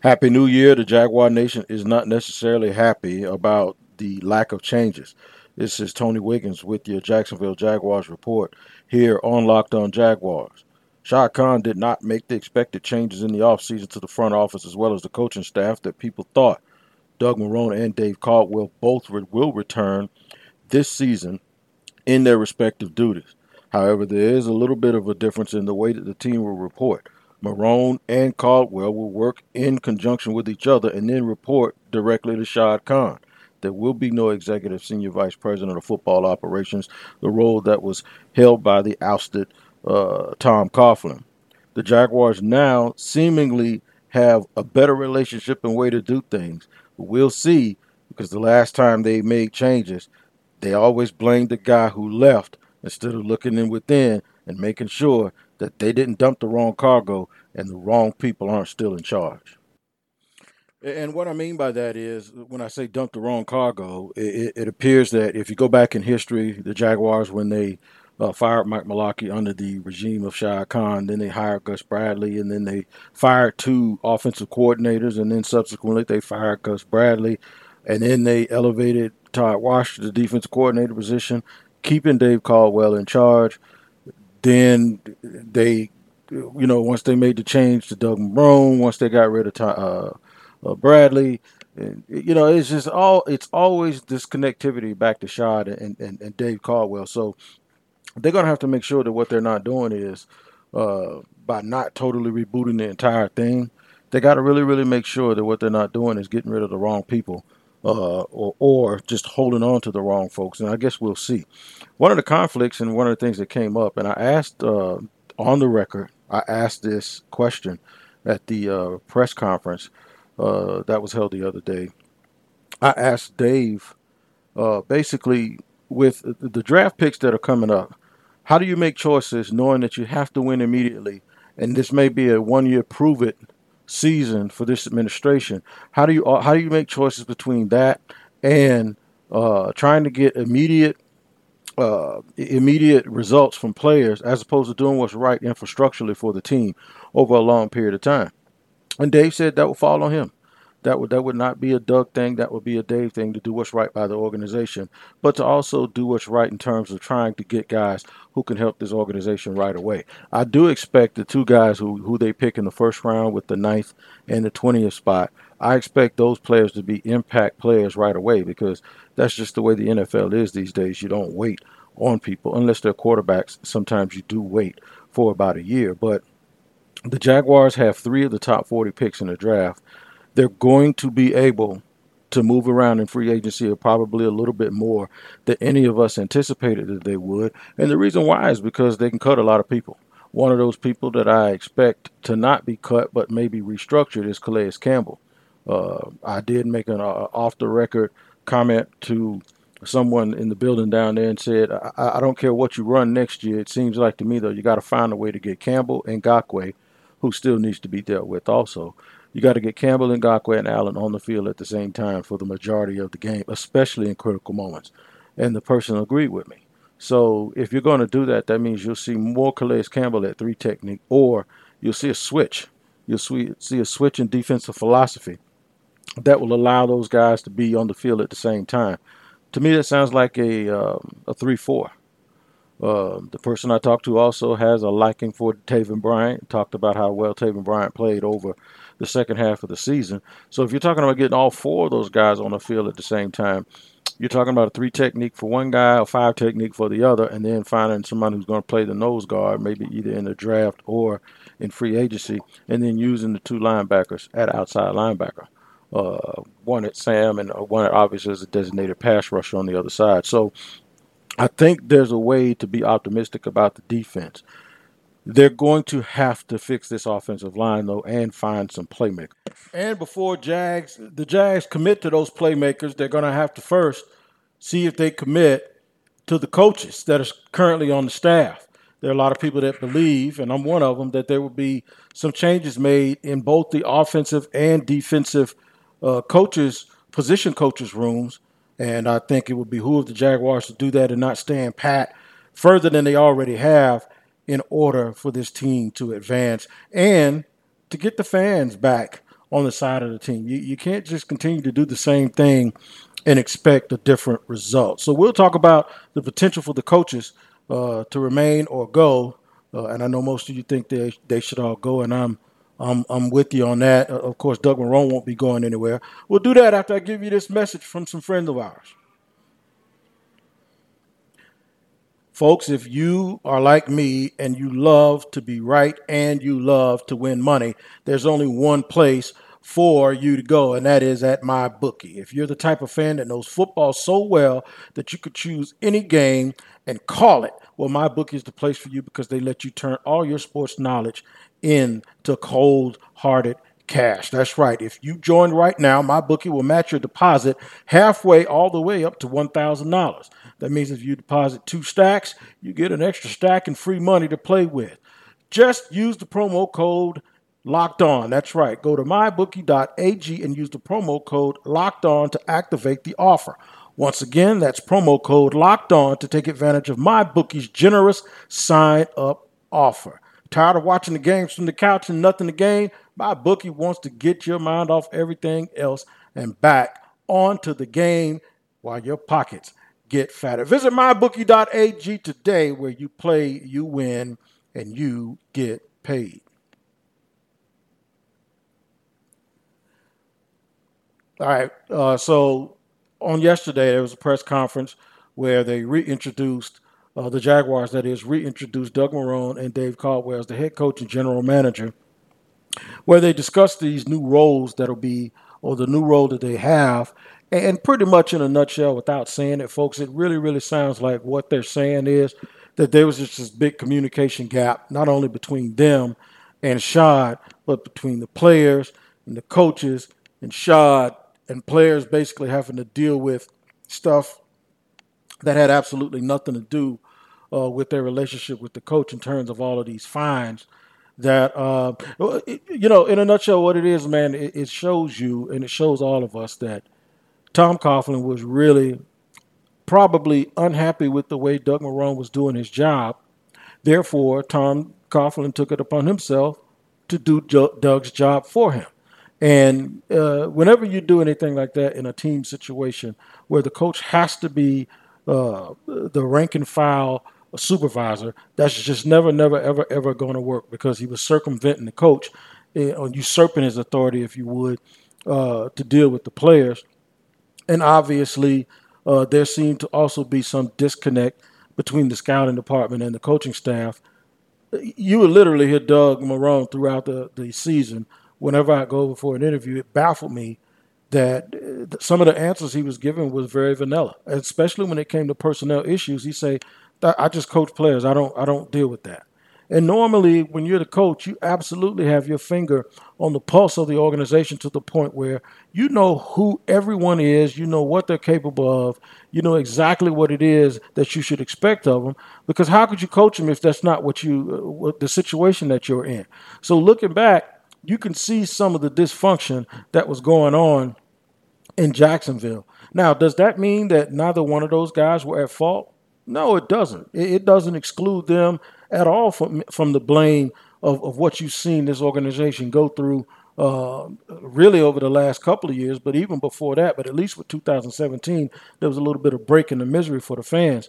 Happy New Year. The Jaguar Nation is not necessarily happy about the lack of changes. This is Tony Wiggins with your Jacksonville Jaguars report here on Locked On Jaguars. Shad Khan did not make the expected changes in the offseason to the front office as well as the coaching staff that people thought. Doug Marrone and Dave Caldwell both re- will return this season in their respective duties. However, there is a little bit of a difference in the way that the team will report. Marrone and Caldwell will work in conjunction with each other and then report directly to Shad Khan. There will be no executive senior vice president of football operations, the role that was held by the ousted uh, Tom Coughlin. The Jaguars now seemingly have a better relationship and way to do things. We'll see because the last time they made changes, they always blamed the guy who left instead of looking in within and making sure that they didn't dump the wrong cargo and the wrong people aren't still in charge. And what I mean by that is, when I say dump the wrong cargo, it, it appears that if you go back in history, the Jaguars, when they uh, fired Mike Mularkey under the regime of Shad Khan, then they hired Gus Bradley, and then they fired two offensive coordinators, and then subsequently they fired Gus Bradley, and then they elevated Todd Wash to the defensive coordinator position, keeping Dave Caldwell in charge. Then they, you know, once they made the change to Doug Marrone, once they got rid of uh, uh, Bradley, and, you know, it's just all it's always this connectivity back to Shad and, and, and Dave Caldwell. So they're gonna have to make sure that what they're not doing is uh, by not totally rebooting the entire thing. They got to really, really make sure that what they're not doing is getting rid of the wrong people uh, or, or just holding on to the wrong folks. And I guess we'll see. One of the conflicts and one of the things that came up, and I asked uh, on the record, I asked this question at the uh, press conference uh, that was held the other day. I asked Dave uh, basically with the draft picks that are coming up, how do you make choices knowing that you have to win immediately? And this may be a one year prove it season for this administration. How do you uh, how do you make choices between that and uh, trying to get immediate uh, immediate results from players as opposed to doing what's right infrastructurally for the team over a long period of time? And Dave said that would fall on him. That would that would not be a Doug thing. That would be a Dave thing to do what's right by the organization, but to also do what's right in terms of trying to get guys who can help this organization right away. I do expect the two guys who who they pick in the first round with the ninth and the twentieth spot. I expect those players to be impact players right away because that's just the way the NFL is these days. You don't wait on people unless they're quarterbacks. Sometimes you do wait for about a year, but the Jaguars have three of the top 40 picks in the draft they're going to be able to move around in free agency or probably a little bit more than any of us anticipated that they would. And the reason why is because they can cut a lot of people. One of those people that I expect to not be cut but maybe restructured is Calais Campbell. Uh, I did make an uh, off the record comment to someone in the building down there and said, I, I don't care what you run next year. It seems like to me, though, you got to find a way to get Campbell and Ngakoue, who still needs to be dealt with also you got to get Campbell and Ngakoue and Allen on the field at the same time for the majority of the game, especially in critical moments. And the person agreed with me. So if you're going to do that, that means you'll see more Calais Campbell at three technique, or you'll see a switch. You'll see a switch in defensive philosophy that will allow those guys to be on the field at the same time. To me, that sounds like a um, a three four. Uh, the person I talked to also has a liking for Taven Bryant. Talked about how well Taven Bryant played over the second half of the season. So if you're talking about getting all four of those guys on the field at the same time, you're talking about a three technique for one guy, a five technique for the other, and then finding someone who's going to play the nose guard, maybe either in the draft or in free agency, and then using the two linebackers at outside linebacker. Uh, one at Sam and one at obviously as a designated pass rusher on the other side. So I think there's a way to be optimistic about the defense. They're going to have to fix this offensive line though and find some playmakers. And before Jags, the Jags commit to those playmakers, they're going to have to first see if they commit to the coaches that are currently on the staff. There are a lot of people that believe, and I'm one of them, that there will be some changes made in both the offensive and defensive uh, coaches, position coaches' rooms. And I think it would behoove the Jaguars to do that and not stand pat further than they already have in order for this team to advance and to get the fans back on the side of the team. You, you can't just continue to do the same thing and expect a different result. So we'll talk about the potential for the coaches uh, to remain or go. Uh, and I know most of you think they they should all go, and I'm I'm I'm with you on that. Uh, of course, Doug Marrone won't be going anywhere. We'll do that after I give you this message from some friends of ours. Folks, if you are like me and you love to be right and you love to win money, there's only one place for you to go, and that is at my bookie. If you're the type of fan that knows football so well that you could choose any game and call it, well, my bookie is the place for you because they let you turn all your sports knowledge into cold hearted cash. That's right. If you join right now, my bookie will match your deposit halfway all the way up to $1,000. That means if you deposit two stacks, you get an extra stack and free money to play with. Just use the promo code locked on. That's right. Go to mybookie.ag and use the promo code locked on to activate the offer. Once again, that's promo code locked on to take advantage of my bookie's generous sign up offer. Tired of watching the games from the couch and nothing to gain? My bookie wants to get your mind off everything else and back onto the game while your pockets get fatter. Visit mybookie.ag today where you play, you win, and you get paid. All right. Uh, so on yesterday, there was a press conference where they reintroduced uh, the Jaguars, that is, reintroduced Doug Marrone and Dave Caldwell as the head coach and general manager, where they discussed these new roles that'll be, or the new role that they have. And pretty much in a nutshell, without saying it, folks, it really, really sounds like what they're saying is that there was just this big communication gap, not only between them and Shad, but between the players and the coaches and Shad and players basically having to deal with stuff that had absolutely nothing to do uh, with their relationship with the coach in terms of all of these fines. That uh, you know, in a nutshell, what it is, man, it, it shows you and it shows all of us that Tom Coughlin was really probably unhappy with the way Doug Marrone was doing his job. Therefore, Tom Coughlin took it upon himself to do Doug's job for him. And uh, whenever you do anything like that in a team situation where the coach has to be uh, the rank and file supervisor, that's just never, never, ever, ever going to work because he was circumventing the coach, uh, usurping his authority, if you would, uh, to deal with the players. And obviously, uh, there seemed to also be some disconnect between the scouting department and the coaching staff. You would literally hear Doug Marrone throughout the, the season. Whenever I go for an interview, it baffled me that uh, some of the answers he was giving was very vanilla, especially when it came to personnel issues. He say, "I just coach players. I don't. I don't deal with that." And normally, when you're the coach, you absolutely have your finger on the pulse of the organization to the point where you know who everyone is, you know what they're capable of, you know exactly what it is that you should expect of them. Because how could you coach them if that's not what you, uh, what the situation that you're in? So looking back, you can see some of the dysfunction that was going on in Jacksonville. Now, does that mean that neither one of those guys were at fault? No, it doesn't. It, doesn't exclude them at all from from the blame of, of what you've seen this organization go through uh, really over the last couple of years, but even before that, but at least with 2017, there was a little bit of break in the misery for the fans.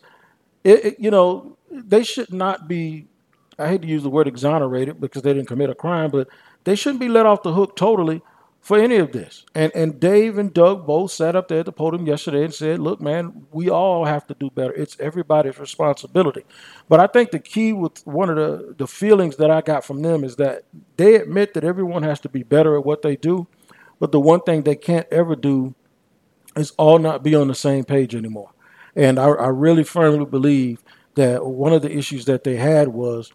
It, it, you know, they should not be, I hate to use the word exonerated because they didn't commit a crime, but they shouldn't be let off the hook totally for any of this. And and Dave and Doug both sat up there at the podium yesterday and said, "Look, man, we all have to do better. It's everybody's responsibility." But I think the key with one of the the feelings that I got from them is that they admit that everyone has to be better at what they do, but the one thing they can't ever do is all not be on the same page anymore. And I, I really firmly believe that one of the issues that they had was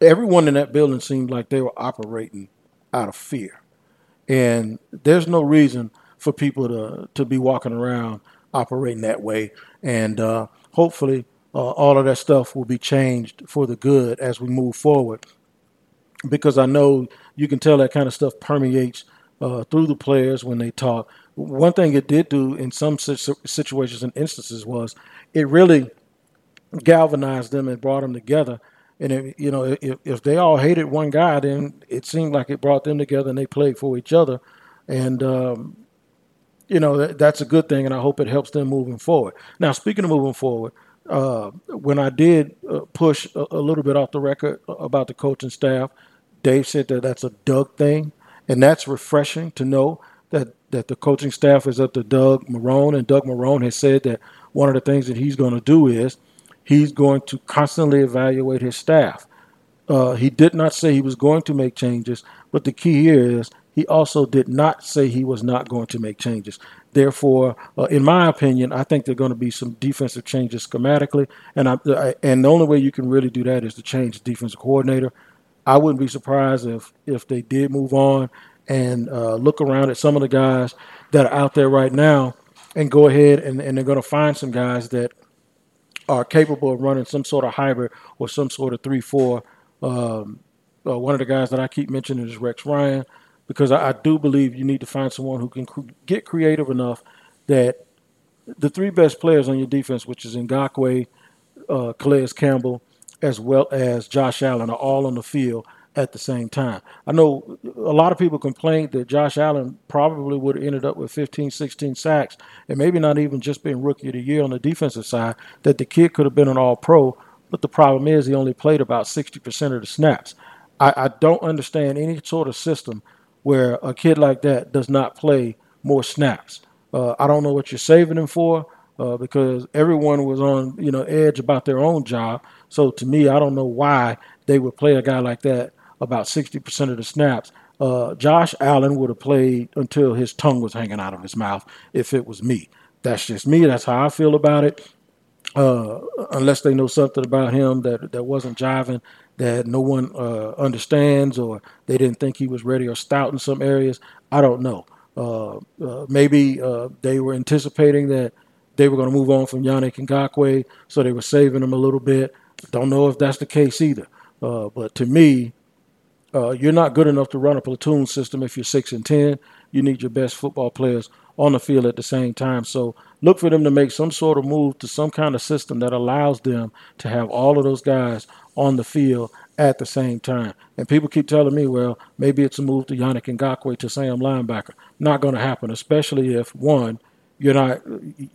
everyone in that building seemed like they were operating out of fear and there's no reason for people to, to be walking around operating that way. And uh, hopefully, uh, all of that stuff will be changed for the good as we move forward. Because I know you can tell that kind of stuff permeates uh, through the players when they talk. One thing it did do in some situations and instances was it really galvanized them and brought them together And if, you know, if, if they all hated one guy, then it seemed like it brought them together and they played for each other. And um, you know that, that's a good thing, and I hope it helps them moving forward. Now, speaking of moving forward, uh, when I did uh, push a, a, little bit off the record about the coaching staff, Dave said that that's a Doug thing, and that's refreshing to know that that the coaching staff is up to Doug Marrone, and Doug Marrone has said that one of the things that he's going to do is he's going to constantly evaluate his staff. Uh, he did not say he was going to make changes, but the key here is he also did not say he was not going to make changes. Therefore, uh, in my opinion, I think there are going to be some defensive changes schematically, and I, I, and the only way you can really do that is to change the defensive coordinator. I wouldn't be surprised if if they did move on and uh, look around at some of the guys that are out there right now and go ahead and, and they're going to find some guys that are capable of running some sort of hybrid or some sort of 3 4. Um, uh, one of the guys that I keep mentioning is Rex Ryan because I, I do believe you need to find someone who can cr- get creative enough that the three best players on your defense, which is Ngakoue, uh, Calais Campbell, as well as Josh Allen, are all on the field at the same time. I know a lot of people complained that Josh Allen probably would have ended up with 15, 16 sacks, and maybe not even just being rookie of the year on the defensive side, that the kid could have been an all pro. But the problem is he only played about 60% of the snaps. I, I don't understand any sort of system where a kid like that does not play more snaps. Uh, I don't know what you're saving him for uh, because everyone was on you know edge about their own job. So to me, I don't know why they would play a guy like that about 60% of the snaps. Uh, Josh Allen would have played until his tongue was hanging out of his mouth if it was me. That's just me. That's how I feel about it. Uh, unless they know something about him that that wasn't jiving, that no one uh, understands, or they didn't think he was ready or stout in some areas. I don't know. Uh, uh maybe uh, they were anticipating that they were going to move on from Yannick Ngakoue, so they were saving him a little bit. Don't know if that's the case either. But to me, Uh, you're not good enough to run a platoon system if you're six and ten. You need your best football players on the field at the same time. So look for them to make some sort of move to some kind of system that allows them to have all of those guys on the field at the same time. And people keep telling me, well, maybe it's a move to Yannick Ngakoue to Sam linebacker. Not going to happen, especially if one, you're not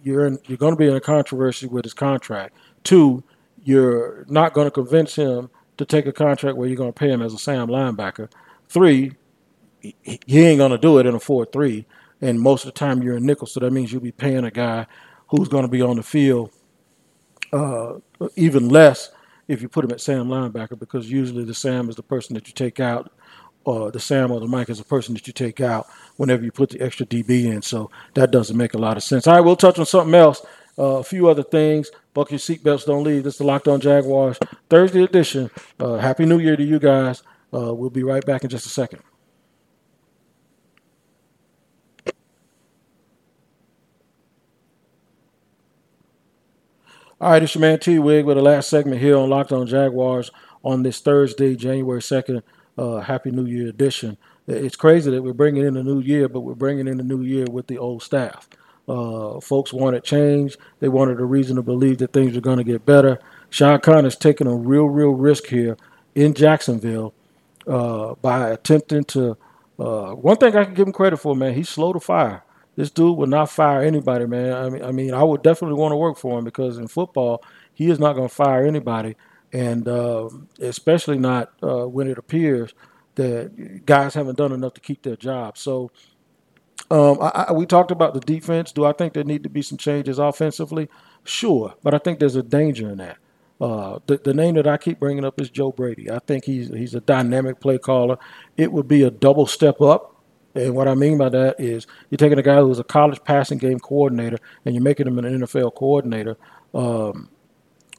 you're in, you're going to be in a controversy with his contract. Two, you're not going to convince him to take a contract where you're going to pay him as a Sam linebacker. Three, he ain't going to do it in a four-three and most of the time you're a nickel, so that means you'll be paying a guy who's going to be on the field uh, even less if you put him at Sam linebacker because usually the Sam is the person that you take out, or the Sam or the Mike is the person that you take out whenever you put the extra DB in. So that doesn't make a lot of sense. All right, we'll touch on something else. Uh, a few other things. Buck your seatbelts, don't leave. This is the Locked On Jaguars Thursday edition. Uh, Happy New Year to you guys. Uh, we'll be right back in just a second. All right, it's your man T Wig with the last segment here on Locked On Jaguars on this Thursday, January 2nd. Uh, Happy New Year edition. It's crazy that we're bringing in a new year, but we're bringing in a new year with the old staff. Uh, folks wanted change. They wanted a reason to believe that things were going to get better. Sean is taking a real, real risk here in Jacksonville uh, by attempting to. Uh, one thing I can give him credit for, man, he's slow to fire this dude will not fire anybody, man. I mean, I mean, I would definitely want to work for him because in football, he is not going to fire anybody, and uh, especially not uh, when it appears that guys haven't done enough to keep their job. So, um, I, I, we talked about the defense. Do I think there need to be some changes offensively? Sure, but I think there's a danger in that. Uh, the, the name that I keep bringing up is Joe Brady. I think he's he's a dynamic play caller. It would be a double step up and what I mean by that is you're taking a guy who's a college passing game coordinator and you're making him an NFL coordinator, um,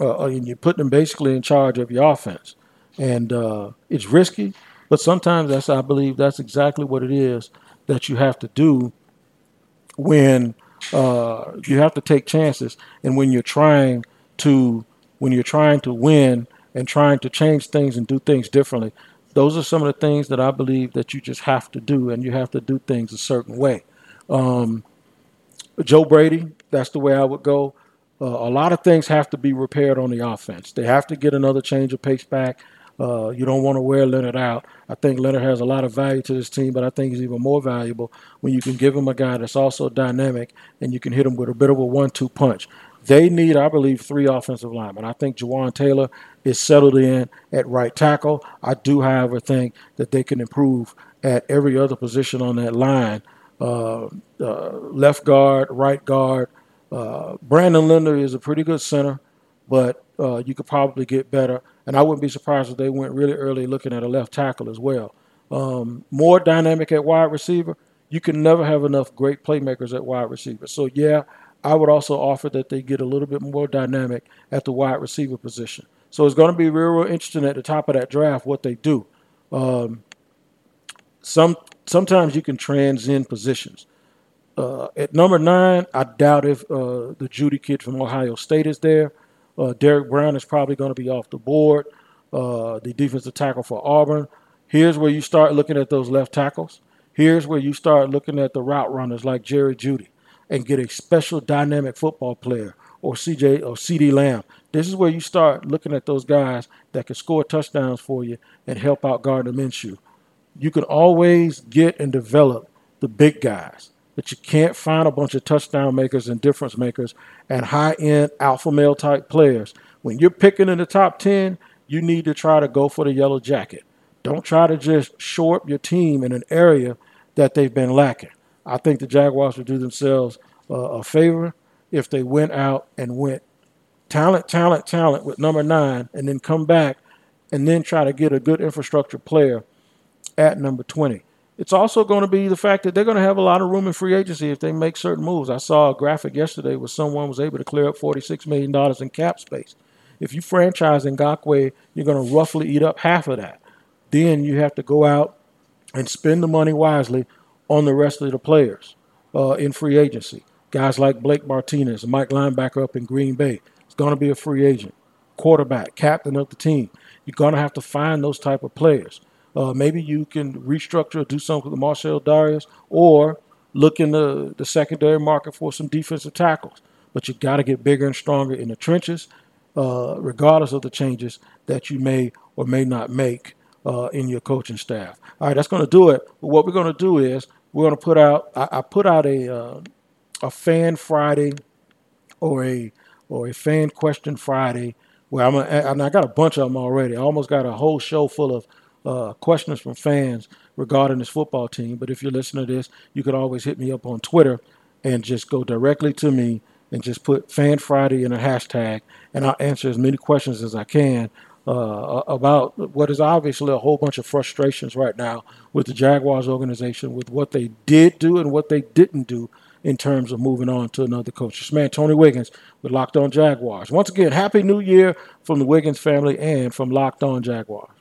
uh, uh, and you're putting him basically in charge of your offense. And uh, it's risky, but sometimes that's I believe that's exactly what it is that you have to do when uh, you have to take chances and when you're trying to when you're trying to win and trying to change things and do things differently those are some of the things that I believe that you just have to do, and you have to do things a certain way. Um, Joe Brady, that's the way I would go. Uh, a lot of things have to be repaired on the offense. They have to get another change of pace back. Uh, you don't want to wear Leonard out. I think Leonard has a lot of value to this team, but I think he's even more valuable when you can give him a guy that's also dynamic and you can hit him with a bit of a one-two punch. They need, I believe, three offensive linemen. I think Jawaan Taylor is settled in at right tackle. I do, however, think that they can improve at every other position on that line. Uh, uh, left guard, right guard. Uh, Brandon Linder is a pretty good center, but uh, you could probably get better. And I wouldn't be surprised if they went really early looking at a left tackle as well. Um, more dynamic at wide receiver. You can never have enough great playmakers at wide receiver. So, yeah, I would also offer that they get a little bit more dynamic at the wide receiver position. So it's going to be real, real interesting at the top of that draft what they do. Um, some sometimes you can transcend positions. Uh, at number nine, I doubt if uh, the Jeudy kid from Ohio State is there. Uh, Derrick Brown is probably going to be off the board. Uh, the defensive tackle for Auburn. Here's where you start looking at those left tackles. Here's where you start looking at the route runners like Jerry Jeudy and get a special dynamic football player or CJ or CeeDee Lamb. This is where you start looking at those guys that can score touchdowns for you and help out Gardner Minshew. You can always get and develop the big guys but you can't find a bunch of touchdown makers and difference makers and high end alpha male type players. When you're picking in the top 10, you need to try to go for the yellow jacket. Don't try to just shore up your team in an area that they've been lacking. I think the Jaguars would do themselves uh, a favor if they went out and went talent, talent, talent with number nine and then come back and then try to get a good infrastructure player at number 20. It's also going to be the fact that they're going to have a lot of room in free agency if they make certain moves. I saw a graphic yesterday where someone was able to clear up $46 million in cap space. If you franchise Ngakoue, you're going to roughly eat up half of that. Then you have to go out and spend the money wisely on the rest of the players uh, in free agency. Guys like Blake Martinez, Mike linebacker up in Green Bay, is going to be a free agent. Quarterback, captain of the team. You're going to have to find those type of players. Uh, maybe you can restructure, or do something with Marcel Dareus, or look in the, the secondary market for some defensive tackles. But you got to get bigger and stronger in the trenches, uh, regardless of the changes that you may or may not make uh, in your coaching staff. All right, that's going to do it. But what we're going to do is we're going to put out. I, I put out a uh, a fan Friday or a or a fan question Friday where I'm a, and I got a bunch of them already. I almost got a whole show full of uh, questions from fans regarding this football team. But if you're listening to this, you could always hit me up on Twitter and just go directly to me and just put Fan Friday in a hashtag, and I'll answer as many questions as I can uh, about what is obviously a whole bunch of frustrations right now with the Jaguars organization, with what they did do and what they didn't do in terms of moving on to another coach. This man, Tony Wiggins, with Locked On Jaguars. Once again, Happy New Year from the Wiggins family and from Locked On Jaguars.